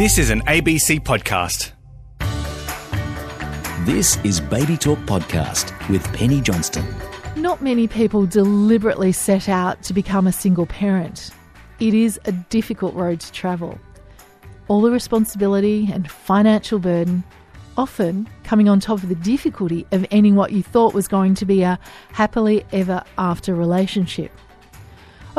This is an ABC podcast. This is Baby Talk Podcast with Penny Johnston. Not many people deliberately set out to become a single parent. It is a difficult road to travel. All the responsibility and financial burden, often coming on top of the difficulty of ending what you thought was going to be a happily ever after relationship.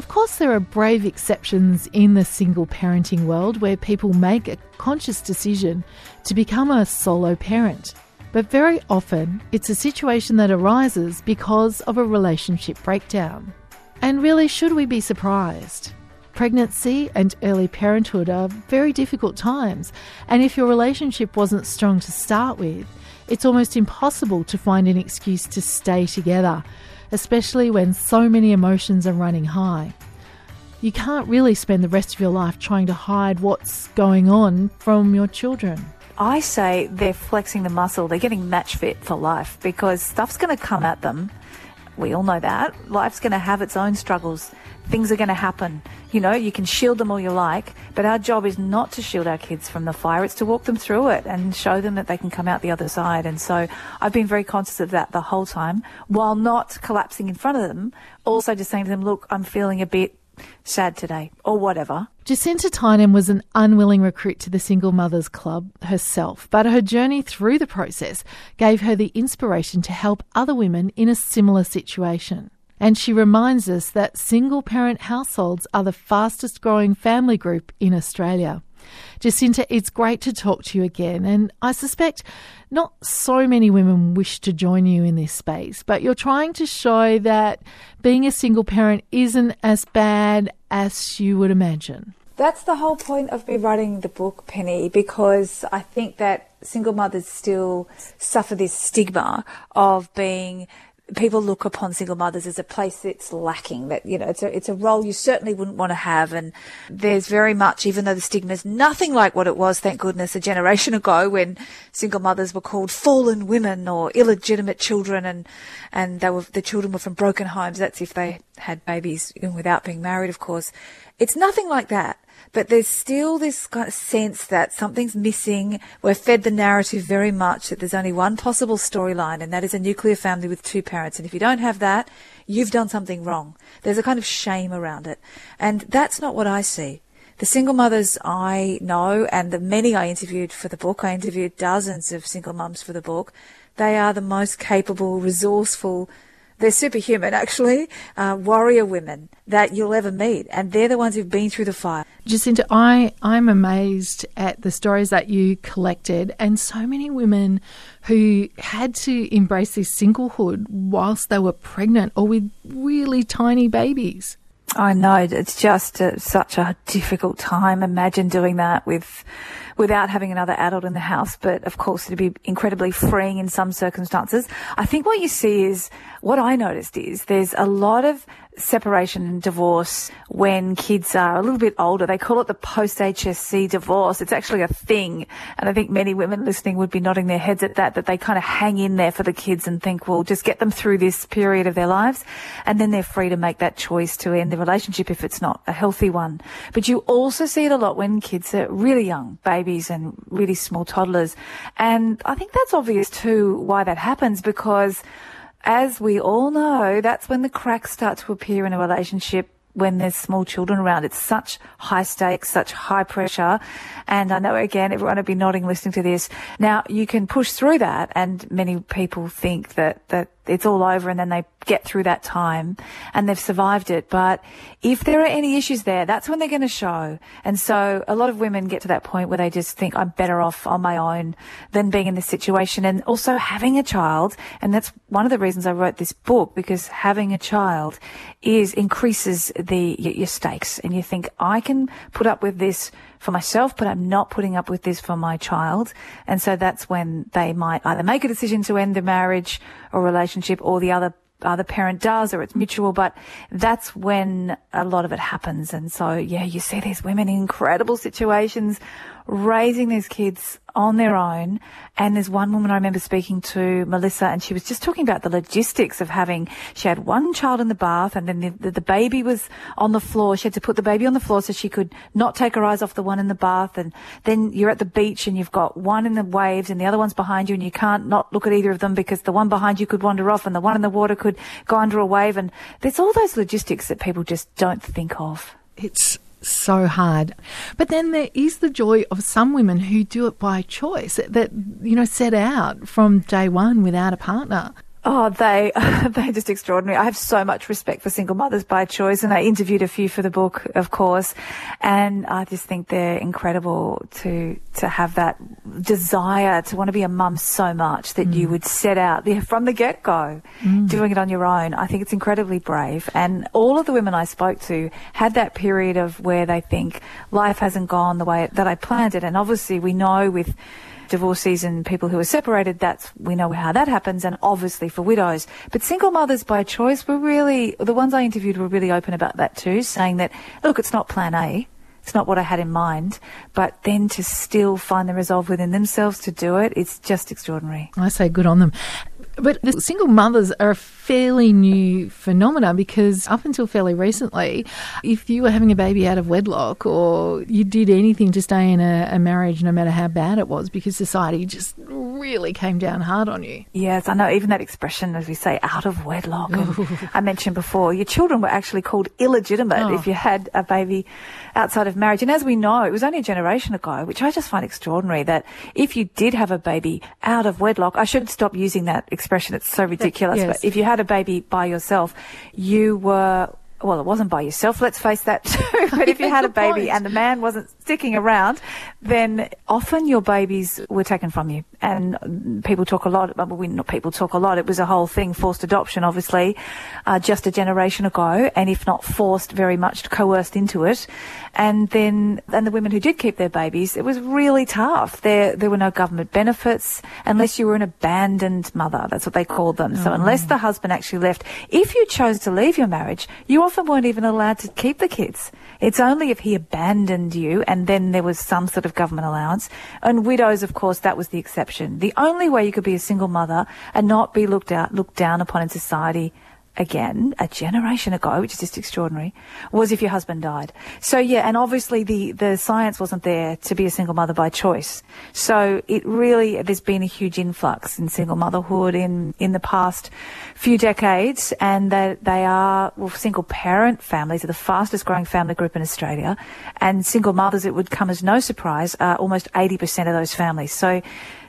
Of course, there are brave exceptions in the single parenting world where people make a conscious decision to become a solo parent. But very often, it's a situation that arises because of a relationship breakdown. And really, should we be surprised? Pregnancy and early parenthood are very difficult times, and if your relationship wasn't strong to start with, it's almost impossible to find an excuse to stay together, especially when so many emotions are running high. You can't really spend the rest of your life trying to hide what's going on from your children. I say they're flexing the muscle. They're getting match fit for life because stuff's going to come at them. We all know that. Life's going to have its own struggles. Things are going to happen. You know, you can shield them all you like, but our job is not to shield our kids from the fire. It's to walk them through it and show them that they can come out the other side. And so I've been very conscious of that the whole time while not collapsing in front of them. Also just saying to them, look, I'm feeling a bit sad today, or whatever. Jacinta Tynan was an unwilling recruit to the Single Mothers Club herself, but her journey through the process gave her the inspiration to help other women in a similar situation. And she reminds us that single parent households are the fastest growing family group in Australia. Jacinta, it's great to talk to you again, and I suspect not so many women wish to join you in this space, but you're trying to show that being a single parent isn't as bad as you would imagine. That's the whole point of me writing the book, Penny, because I think that single mothers still suffer this stigma of being people look upon single mothers as a place that's lacking. That you know, it's a it's a role you certainly wouldn't want to have. And there's very much, even though the stigma is nothing like what it was, thank goodness, a generation ago when single mothers were called fallen women or illegitimate children, and and they were the children were from broken homes. That's if they had babies without being married, of course. It's nothing like that. But there's still this kind of sense that something's missing. We're fed the narrative very much that there's only one possible storyline, and that is a nuclear family with two parents. And if you don't have that, you've done something wrong. There's a kind of shame around it. And that's not what I see. The single mothers I know, and the many I interviewed for the book, I interviewed dozens of single mums for the book, they are the most capable, resourceful, they're superhuman, actually, uh, warrior women that you'll ever meet. And they're the ones who've been through the fire. Jacinta, I, I'm amazed at the stories that you collected and so many women who had to embrace this singlehood whilst they were pregnant or with really tiny babies. I know it's just a, such a difficult time. Imagine doing that with without having another adult in the house. But of course, it'd be incredibly freeing in some circumstances. I think what you see is what I noticed is there's a lot of separation and divorce when kids are a little bit older. They call it the post HSC divorce. It's actually a thing. And I think many women listening would be nodding their heads at that, that they kind of hang in there for the kids and think, well, just get them through this period of their lives. And then they're free to make that choice to end the relationship if it's not a healthy one. But you also see it a lot when kids are really young, babies and really small toddlers. And I think that's obvious too why that happens because as we all know, that's when the cracks start to appear in a relationship when there's small children around. It's such high stakes, such high pressure. And I know again, everyone will be nodding listening to this. Now you can push through that and many people think that, that it's all over and then they get through that time and they've survived it. But if there are any issues there, that's when they're going to show. And so a lot of women get to that point where they just think I'm better off on my own than being in this situation and also having a child. And that's one of the reasons I wrote this book because having a child is increases the, your stakes and you think I can put up with this for myself, but I'm not putting up with this for my child. And so that's when they might either make a decision to end the marriage or relationship or the other other parent does or it's mutual, but that's when a lot of it happens. And so, yeah, you see these women in incredible situations raising these kids on their own. And there's one woman I remember speaking to, Melissa, and she was just talking about the logistics of having, she had one child in the bath and then the, the, the, baby was on the floor. She had to put the baby on the floor so she could not take her eyes off the one in the bath. And then you're at the beach and you've got one in the waves and the other one's behind you and you can't not look at either of them because the one behind you could wander off and the one in the water could go under a wave. And there's all those logistics that people just don't think of. It's so hard. But then there is the joy of some women who do it by choice, that, you know, set out from day one without a partner. Oh, they they're just extraordinary. I have so much respect for single mothers by choice, and I interviewed a few for the book, of course, and I just think they're incredible to to have that desire to want to be a mum so much that mm. you would set out there from the get go, mm. doing it on your own. I think it's incredibly brave, and all of the women I spoke to had that period of where they think life hasn't gone the way that I planned it, and obviously we know with divorcees and people who are separated, that's, we know how that happens, and obviously for widows. But single mothers by choice were really, the ones I interviewed were really open about that too, saying that, look, it's not plan A. It's not what I had in mind, but then to still find the resolve within themselves to do it, it's just extraordinary. I say good on them. But the single mothers are a fairly new phenomena because up until fairly recently, if you were having a baby out of wedlock or you did anything to stay in a, a marriage, no matter how bad it was, because society just really came down hard on you. Yes, I know. Even that expression, as we say, out of wedlock. I mentioned before, your children were actually called illegitimate oh. if you had a baby outside of marriage. And as we know, it was only a generation ago, which I just find extraordinary that if you did have a baby out of wedlock, I should stop using that expression. It's so ridiculous. Yes. But if you had a baby by yourself, you were well, it wasn't by yourself, let's face that too. but if you had a baby and the man wasn't sticking around, then often your babies were taken from you. And people talk a lot, well, we, not people talk a lot, it was a whole thing, forced adoption, obviously, uh, just a generation ago, and if not forced, very much coerced into it. And then, and the women who did keep their babies, it was really tough. There, there were no government benefits unless you were an abandoned mother. That's what they called them. So unless the husband actually left, if you chose to leave your marriage, you often weren't even allowed to keep the kids. It's only if he abandoned you and then there was some sort of government allowance. And widows, of course, that was the exception. The only way you could be a single mother and not be looked out, looked down upon in society again a generation ago, which is just extraordinary, was if your husband died. So yeah, and obviously the, the science wasn't there to be a single mother by choice. So it really, there's been a huge influx in single motherhood in, in the past few decades and that they are, well, single parent families are the fastest growing family group in Australia and single mothers, it would come as no surprise, are almost 80% of those families. So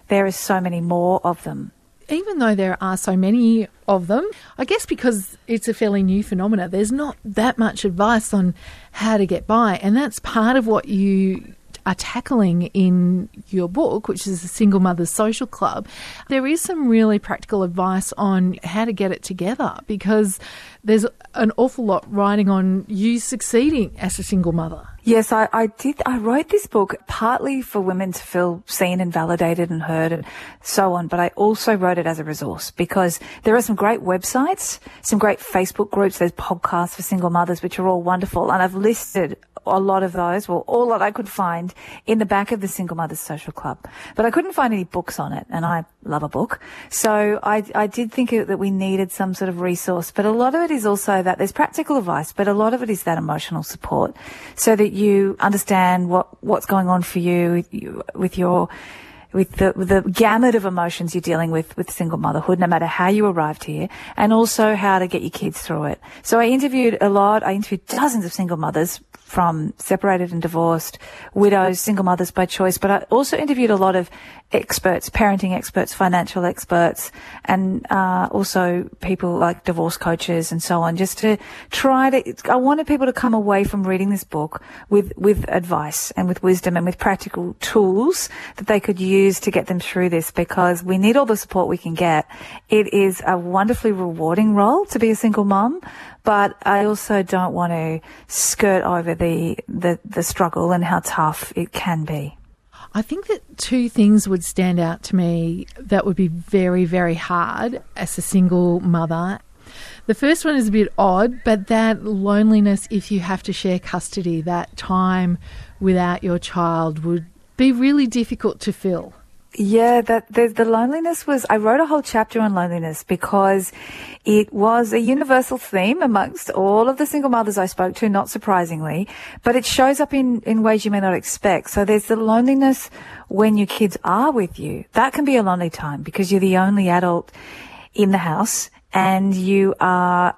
there is so many more of them even though there are so many of them, I guess because it's a fairly new phenomena, there's not that much advice on how to get by. And that's part of what you are tackling in your book, which is the Single Mothers Social Club, there is some really practical advice on how to get it together because there's an awful lot riding on you succeeding as a single mother. Yes, I, I, did. I wrote this book partly for women to feel seen and validated and heard and so on, but I also wrote it as a resource because there are some great websites, some great Facebook groups, there's podcasts for single mothers, which are all wonderful. And I've listed a lot of those, well, all that I could find in the back of the Single Mothers Social Club. But I couldn't find any books on it, and I love a book. So I, I did think that we needed some sort of resource. But a lot of it is also that there's practical advice, but a lot of it is that emotional support so that you understand what, what's going on for you with your with the, the gamut of emotions you're dealing with with single motherhood, no matter how you arrived here, and also how to get your kids through it. So I interviewed a lot. I interviewed dozens of single mothers from separated and divorced, widows, single mothers by choice, but I also interviewed a lot of experts, parenting experts, financial experts, and uh, also people like divorce coaches and so on, just to try to. I wanted people to come away from reading this book with with advice and with wisdom and with practical tools that they could use to get them through this because we need all the support we can get. It is a wonderfully rewarding role to be a single mom, but I also don't want to skirt over the, the, the struggle and how tough it can be. I think that two things would stand out to me that would be very, very hard as a single mother. The first one is a bit odd, but that loneliness if you have to share custody, that time without your child would be really difficult to fill. Yeah, that the, loneliness was. I wrote a whole chapter on loneliness because it was a universal theme amongst all of the single mothers I spoke to, not surprisingly, but it shows up in, in ways you may not expect. So there's the loneliness when your kids are with you. That can be a lonely time because you're the only adult in the house and you are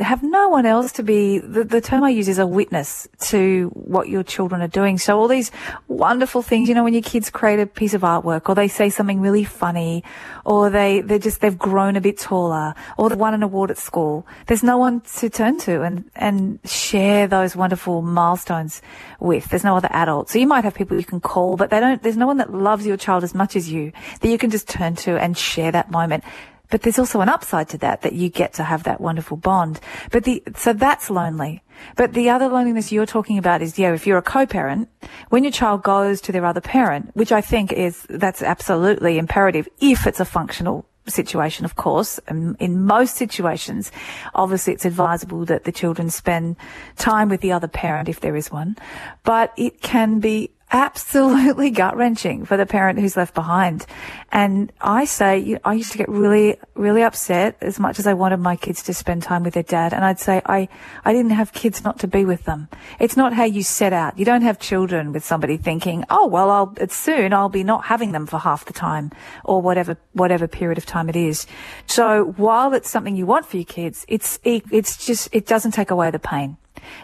have no one else to be, the, the term I use is a witness to what your children are doing. So all these wonderful things, you know, when your kids create a piece of artwork or they say something really funny or they, they're just, they've grown a bit taller or they won an award at school, there's no one to turn to and, and share those wonderful milestones with. There's no other adult. So you might have people you can call, but they don't, there's no one that loves your child as much as you that you can just turn to and share that moment. But there's also an upside to that, that you get to have that wonderful bond. But the, so that's lonely. But the other loneliness you're talking about is, yeah, if you're a co-parent, when your child goes to their other parent, which I think is, that's absolutely imperative if it's a functional situation, of course. And in most situations, obviously it's advisable that the children spend time with the other parent if there is one. But it can be absolutely gut wrenching for the parent who's left behind. And I say, you I used to get really, really upset as much as I wanted my kids to spend time with their dad. And I'd say, I, I didn't have kids not to be with them. It's not how you set out. You don't have children with somebody thinking, oh, well, I'll, it's soon I'll be not having them for half the time or whatever, whatever period of time it is. So while it's something you want for your kids, it's, it, it's just, it doesn't take away the pain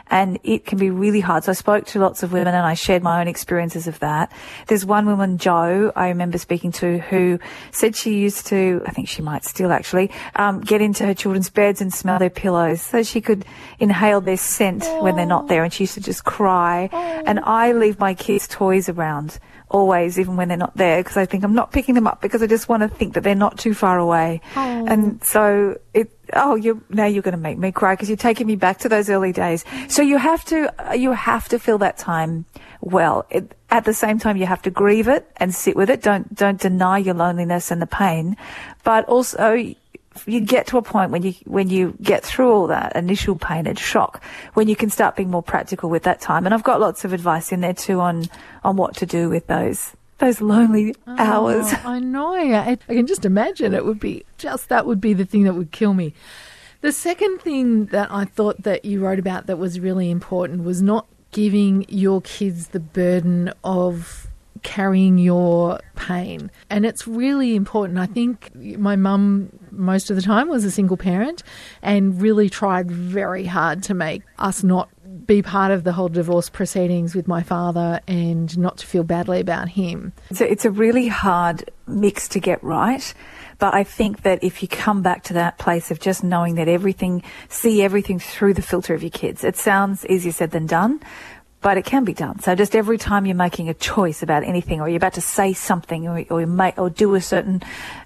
and it can be really hard. So I spoke to lots of women and I shared my own experiences of that. There's one woman, Jo, I remember speaking to, who said she used to, I think she might still actually, um, get into her children's beds and smell their pillows so she could inhale their scent when they're not there and she used to just cry. And I leave my kids' toys around always, even when they're not there, because I think I'm not picking them up because I just want to think that they're not too far away. Oh. And so it, oh, you now you're going to make me cry because you're taking me back to those early days. So you have to, you have to fill that time well. It, at the same time, you have to grieve it and sit with it. Don't, don't deny your loneliness and the pain, but also you get to a point when you when you get through all that initial pain and shock, when you can start being more practical with that time. And I've got lots of advice in there too on on what to do with those those lonely Oh, hours. I know. I, I can just imagine it would be just that would be the thing that would kill me. The second thing that I thought that you wrote about that was really important was not giving your kids the burden of carrying your pain. And it's really important. I think my mum, most of the time, was a single parent and really tried very hard to make us not be part of the whole divorce proceedings with my father and not to feel badly about him. So it's a really hard mix to get right. But I think that if you come back to that place of just knowing that everything, see everything through the filter of your kids, it sounds easier said than done, but it can be done. So just every time you're making a choice about anything or you're about to say something or, or, make, or do a certain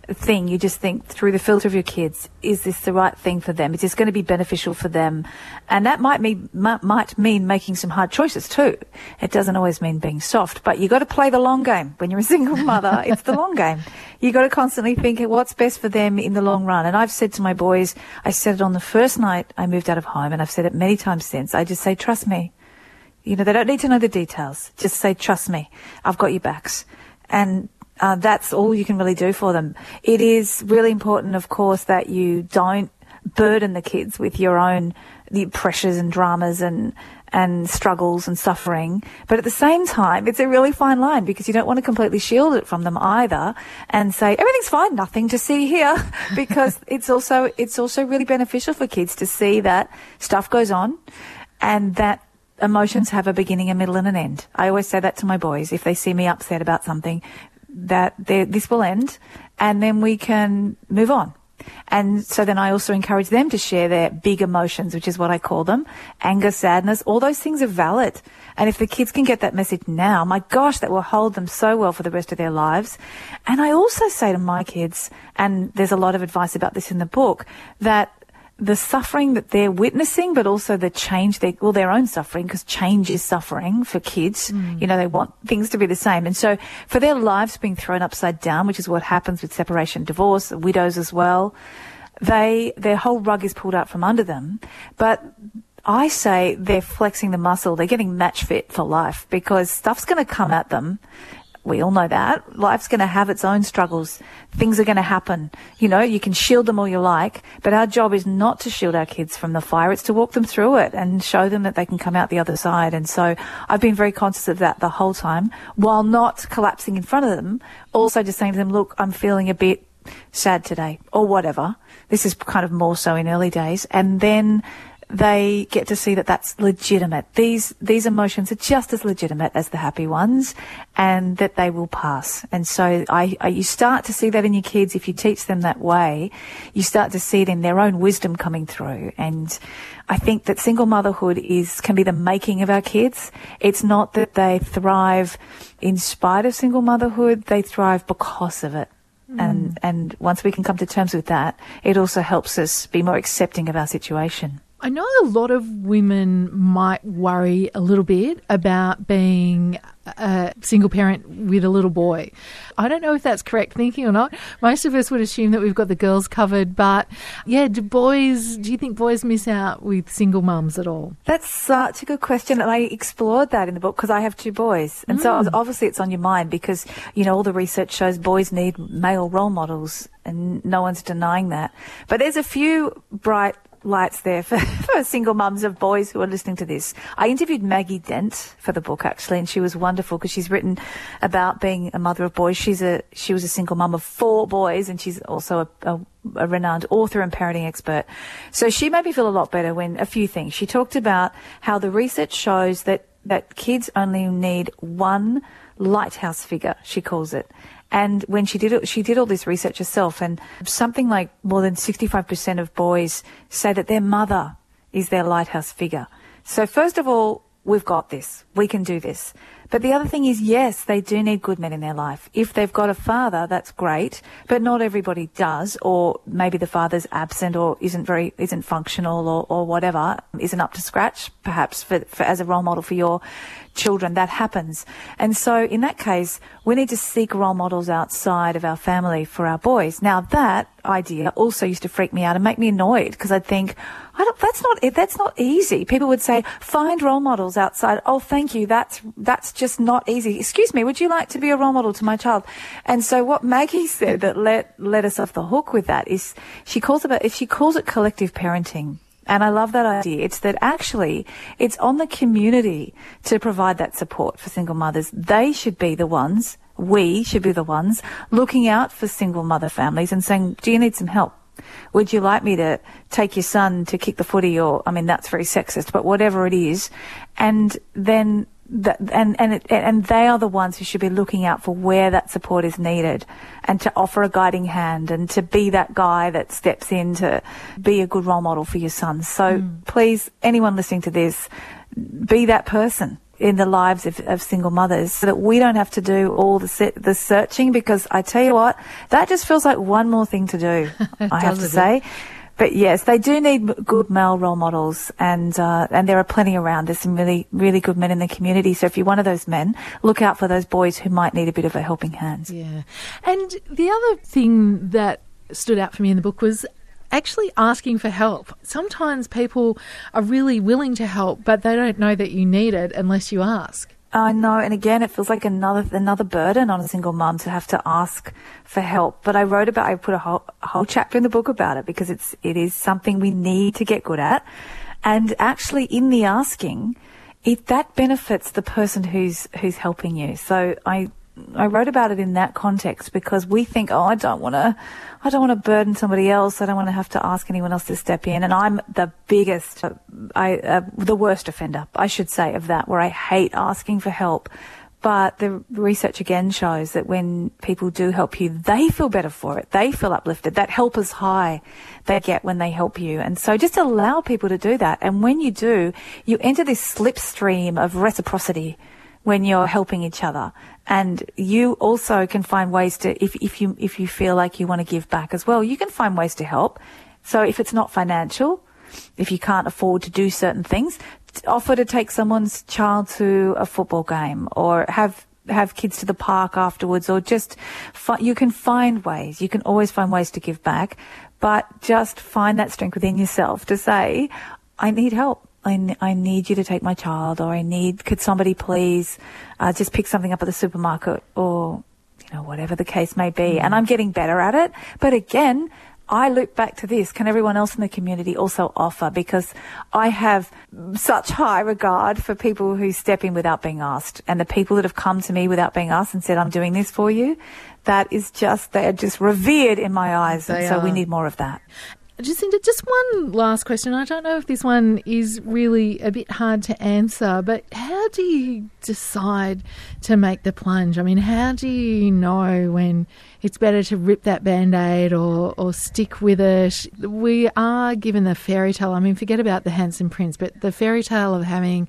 thing, you just think through the filter of your kids, is this the right thing for them? Is this going to be beneficial for them? And that might mean, might mean making some hard choices too. It doesn't always mean being soft, but you got to play the long game. When you're a single mother, it's the long game. You got to constantly think what's best for them in the long run. And I've said to my boys, I said it on the first night I moved out of home and I've said it many times since. I just say, trust me. You know, they don't need to know the details. Just say, trust me, I've got your backs. And uh, that's all you can really do for them. It is really important, of course, that you don't burden the kids with your own the pressures and dramas and and struggles and suffering. But at the same time, it's a really fine line because you don't want to completely shield it from them either and say everything's fine, nothing to see here, because it's also it's also really beneficial for kids to see that stuff goes on and that emotions have a beginning, a middle, and an end. I always say that to my boys if they see me upset about something, that this will end, and then we can move on. And so then I also encourage them to share their big emotions, which is what I call them anger, sadness, all those things are valid. And if the kids can get that message now, my gosh, that will hold them so well for the rest of their lives. And I also say to my kids, and there's a lot of advice about this in the book, that the suffering that they're witnessing, but also the change, they, well, their own suffering, because change is suffering for kids. Mm. You know, they want things to be the same. And so for their lives being thrown upside down, which is what happens with separation, divorce, widows as well, they, their whole rug is pulled out from under them. But I say they're flexing the muscle. They're getting match fit for life because stuff's going to come at them we all know that. Life's going to have its own struggles. Things are going to happen. You know, you can shield them all you like, but our job is not to shield our kids from the fire. It's to walk them through it and show them that they can come out the other side. And so I've been very conscious of that the whole time while not collapsing in front of them. Also just saying to them, look, I'm feeling a bit sad today or whatever. This is kind of more so in early days. And then they get to see that that's legitimate. These these emotions are just as legitimate as the happy ones, and that they will pass. And so I, I, you start to see that in your kids if you teach them that way. You start to see it in their own wisdom coming through. And I think that single motherhood is can be the making of our kids. It's not that they thrive in spite of single motherhood; they thrive because of it. Mm. And and once we can come to terms with that, it also helps us be more accepting of our situation. I know a lot of women might worry a little bit about being a single parent with a little boy. I don't know if that's correct thinking or not. Most of us would assume that we've got the girls covered, but yeah, do boys, do you think boys miss out with single mums at all? That's such a good question. And I explored that in the book because I have two boys. And so mm. obviously it's on your mind because, you know, all the research shows boys need male role models and no one's denying that. But there's a few bright lights there for, for single mums of boys who are listening to this. I interviewed Maggie Dent for the book actually, and she was wonderful because she's written about being a mother of boys. She's a she was a single mum of four boys, and she's also a, a a renowned author and parenting expert. So she made me feel a lot better when a few things. She talked about how the research shows that, that kids only need one lighthouse figure, she calls it. And when she did it, she did all this research herself and something like more than 65% of boys say that their mother is their lighthouse figure. So first of all, we've got this. We can do this. But the other thing is, yes, they do need good men in their life. If they've got a father, that's great, but not everybody does, or maybe the father's absent or isn't very, isn't functional or, or whatever, isn't up to scratch, perhaps for, for, as a role model for your children. That happens. And so in that case, we need to seek role models outside of our family for our boys. Now that idea also used to freak me out and make me annoyed because I'd think, I don't, that's not, that's not easy. People would say, find role models outside. Oh, thank you. That's, that's just not easy. Excuse me. Would you like to be a role model to my child? And so what Maggie said that let, let us off the hook with that is she calls about, if she calls it collective parenting. And I love that idea. It's that actually it's on the community to provide that support for single mothers. They should be the ones, we should be the ones looking out for single mother families and saying, do you need some help? Would you like me to take your son to kick the footy or, I mean, that's very sexist, but whatever it is. And then that, and and it, and they are the ones who should be looking out for where that support is needed, and to offer a guiding hand, and to be that guy that steps in to be a good role model for your sons. So hmm. please, anyone listening to this, be that person in the lives of, of single mothers, so that we don't have to do all the se- the searching. Because I tell you what, that just feels like one more thing to do. I have to say. But yes, they do need good male role models, and uh, and there are plenty around. There's some really really good men in the community. So if you're one of those men, look out for those boys who might need a bit of a helping hand. Yeah. And the other thing that stood out for me in the book was actually asking for help. Sometimes people are really willing to help, but they don't know that you need it unless you ask. Uh, I know, and again, it feels like another another burden on a single mum to have to ask for help. But I wrote about, I put a whole, a whole chapter in the book about it because it's it is something we need to get good at, and actually, in the asking, it that benefits the person who's who's helping you. So I I wrote about it in that context because we think, oh, I don't want to, I don't want to burden somebody else. I don't want to have to ask anyone else to step in. And I'm the biggest, I, uh, the worst offender, I should say, of that, where I hate asking for help. But the research again shows that when people do help you, they feel better for it. They feel uplifted. That helper's high they get when they help you. And so just allow people to do that. And when you do, you enter this slipstream of reciprocity when you're helping each other. And you also can find ways to, if, if you, if you feel like you want to give back as well, you can find ways to help. So if it's not financial, if you can't afford to do certain things, offer to take someone's child to a football game or have have kids to the park afterwards or just fi- you can find ways you can always find ways to give back but just find that strength within yourself to say i need help I, I need you to take my child, or I need, could somebody please uh, just pick something up at the supermarket, or, you know, whatever the case may be. And I'm getting better at it. But again, I loop back to this. Can everyone else in the community also offer? Because I have such high regard for people who step in without being asked and the people that have come to me without being asked and said, I'm doing this for you. That is just, they are just revered in my eyes. They and so we need more of that. Jacinta, just one last question. I don't know if this one is really a bit hard to answer, but how do you decide to make the plunge? I mean, how do you know when it's better to rip that band aid or, or stick with it? We are given the fairy tale. I mean, forget about the handsome prince, but the fairy tale of having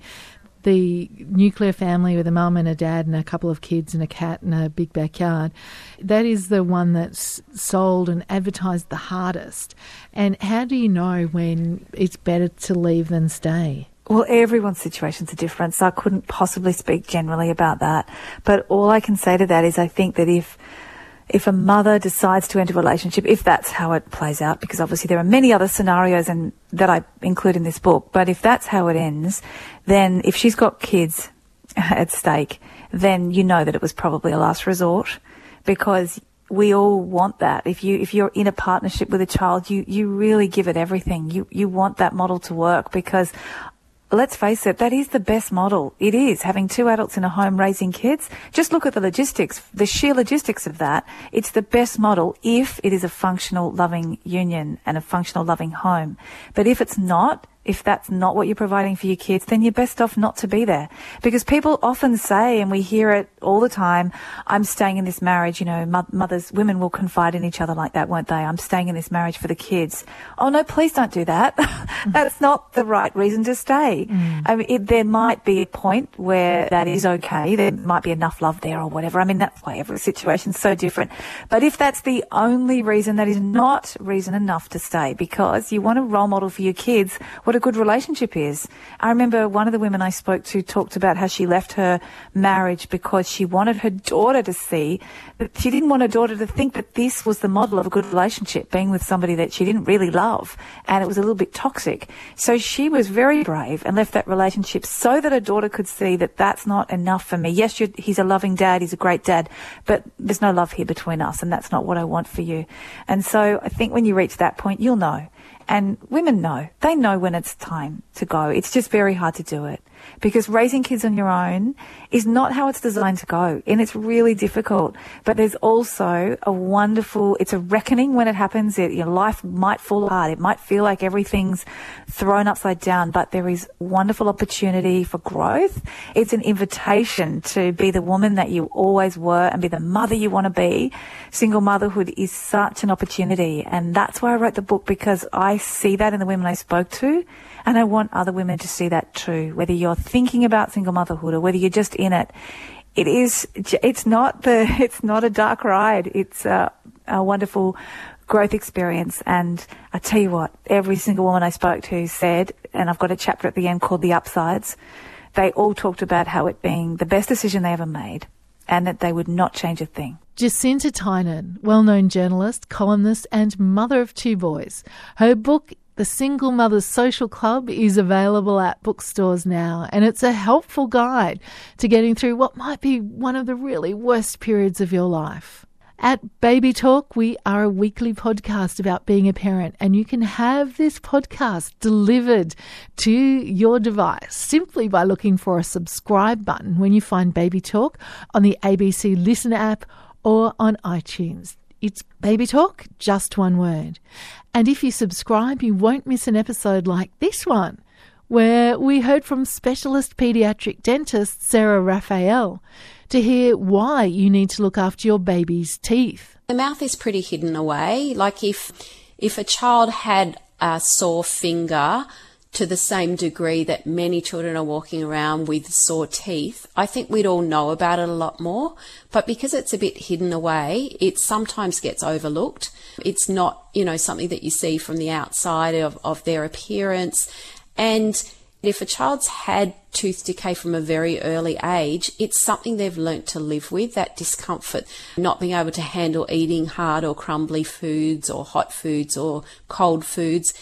the nuclear family with a mum and a dad and a couple of kids and a cat and a big backyard, that is the one that's sold and advertised the hardest. And how do you know when it's better to leave than stay? Well, everyone's situations are different, so I couldn't possibly speak generally about that. But all I can say to that is I think that if if a mother decides to enter a relationship, if that's how it plays out, because obviously there are many other scenarios and that I include in this book, but if that's how it ends, then if she's got kids at stake, then you know that it was probably a last resort because we all want that. If you if you're in a partnership with a child, you you really give it everything. You you want that model to work because let's face it, that is the best model. It is having two adults in a home raising kids. Just look at the logistics, the sheer logistics of that. It's the best model if it is a functional, loving union and a functional, loving home. But if it's not, if that's not what you're providing for your kids, then you're best off not to be there. Because people often say, and we hear it all the time, I'm staying in this marriage, you know, mo- mothers, women will confide in each other like that, won't they? I'm staying in this marriage for the kids. Oh no, please don't do that. that's not the right reason to stay. Mm. I mean, it, there might be a point where that is okay. There might be enough love there or whatever. I mean, that's why every situation's so different. But if that's the only reason, that is not reason enough to stay because you want a role model for your kids what a good relationship is. I remember one of the women I spoke to talked about how she left her marriage because she wanted her daughter to see that she didn't want her daughter to think that this was the model of a good relationship, being with somebody that she didn't really love and it was a little bit toxic. So she was very brave and left that relationship so that her daughter could see that that's not enough for me. Yes, he's a loving dad, he's a great dad, but there's no love here between us and that's not what I want for you. And so I think when you reach that point, you'll know. And women know. They know when it's time to go. It's just very hard to do it. Because raising kids on your own is not how it's designed to go. And it's really difficult. But there's also a wonderful, it's a reckoning when it happens. It, your life might fall apart. It might feel like everything's thrown upside down, but there is wonderful opportunity for growth. It's an invitation to be the woman that you always were and be the mother you want to be. Single motherhood is such an opportunity. And that's why I wrote the book because I see that in the women I spoke to. And I want other women to see that too, whether you're thinking about single motherhood or whether you're just in it. It is, it's not the, it's not a dark ride. It's a, a wonderful growth experience. And I tell you what, every single woman I spoke to said, and I've got a chapter at the end called The Upsides, they all talked about how it being the best decision they ever made and that they would not change a thing. Jacinta Tynan, well known journalist, columnist, and mother of two boys. Her book, The Single Mother's Social Club, is available at bookstores now, and it's a helpful guide to getting through what might be one of the really worst periods of your life. At Baby Talk, we are a weekly podcast about being a parent, and you can have this podcast delivered to your device simply by looking for a subscribe button when you find Baby Talk on the ABC Listen app or on iTunes. It's Baby Talk, just one word. And if you subscribe, you won't miss an episode like this one, where we heard from specialist paediatric dentist Sarah Raphael to hear why you need to look after your baby's teeth. The mouth is pretty hidden away. Like if if a child had a sore finger to the same degree that many children are walking around with sore teeth, I think we'd all know about it a lot more. But because it's a bit hidden away, it sometimes gets overlooked. It's not, you know, something that you see from the outside of, of their appearance. And if a child's had tooth decay from a very early age, it's something they've learnt to live with, that discomfort, not being able to handle eating hard or crumbly foods or hot foods or cold foods.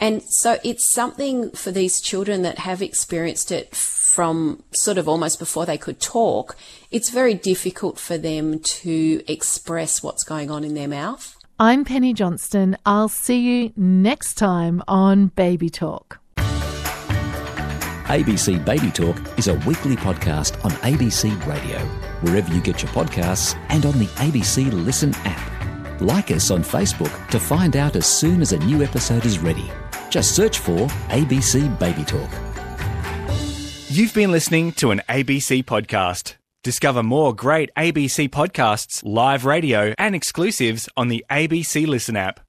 And so it's something for these children that have experienced it from sort of almost before they could talk. It's very difficult for them to express what's going on in their mouth. I'm Penny Johnston. I'll see you next time on Baby Talk. ABC Baby Talk is a weekly podcast on ABC Radio, wherever you get your podcasts, and on the ABC Listen app. Like us on Facebook to find out as soon as a new episode is ready. Just search for ABC Baby Talk. You've been listening to an ABC podcast. Discover more great ABC podcasts, live radio, and exclusives on the ABC Listen app.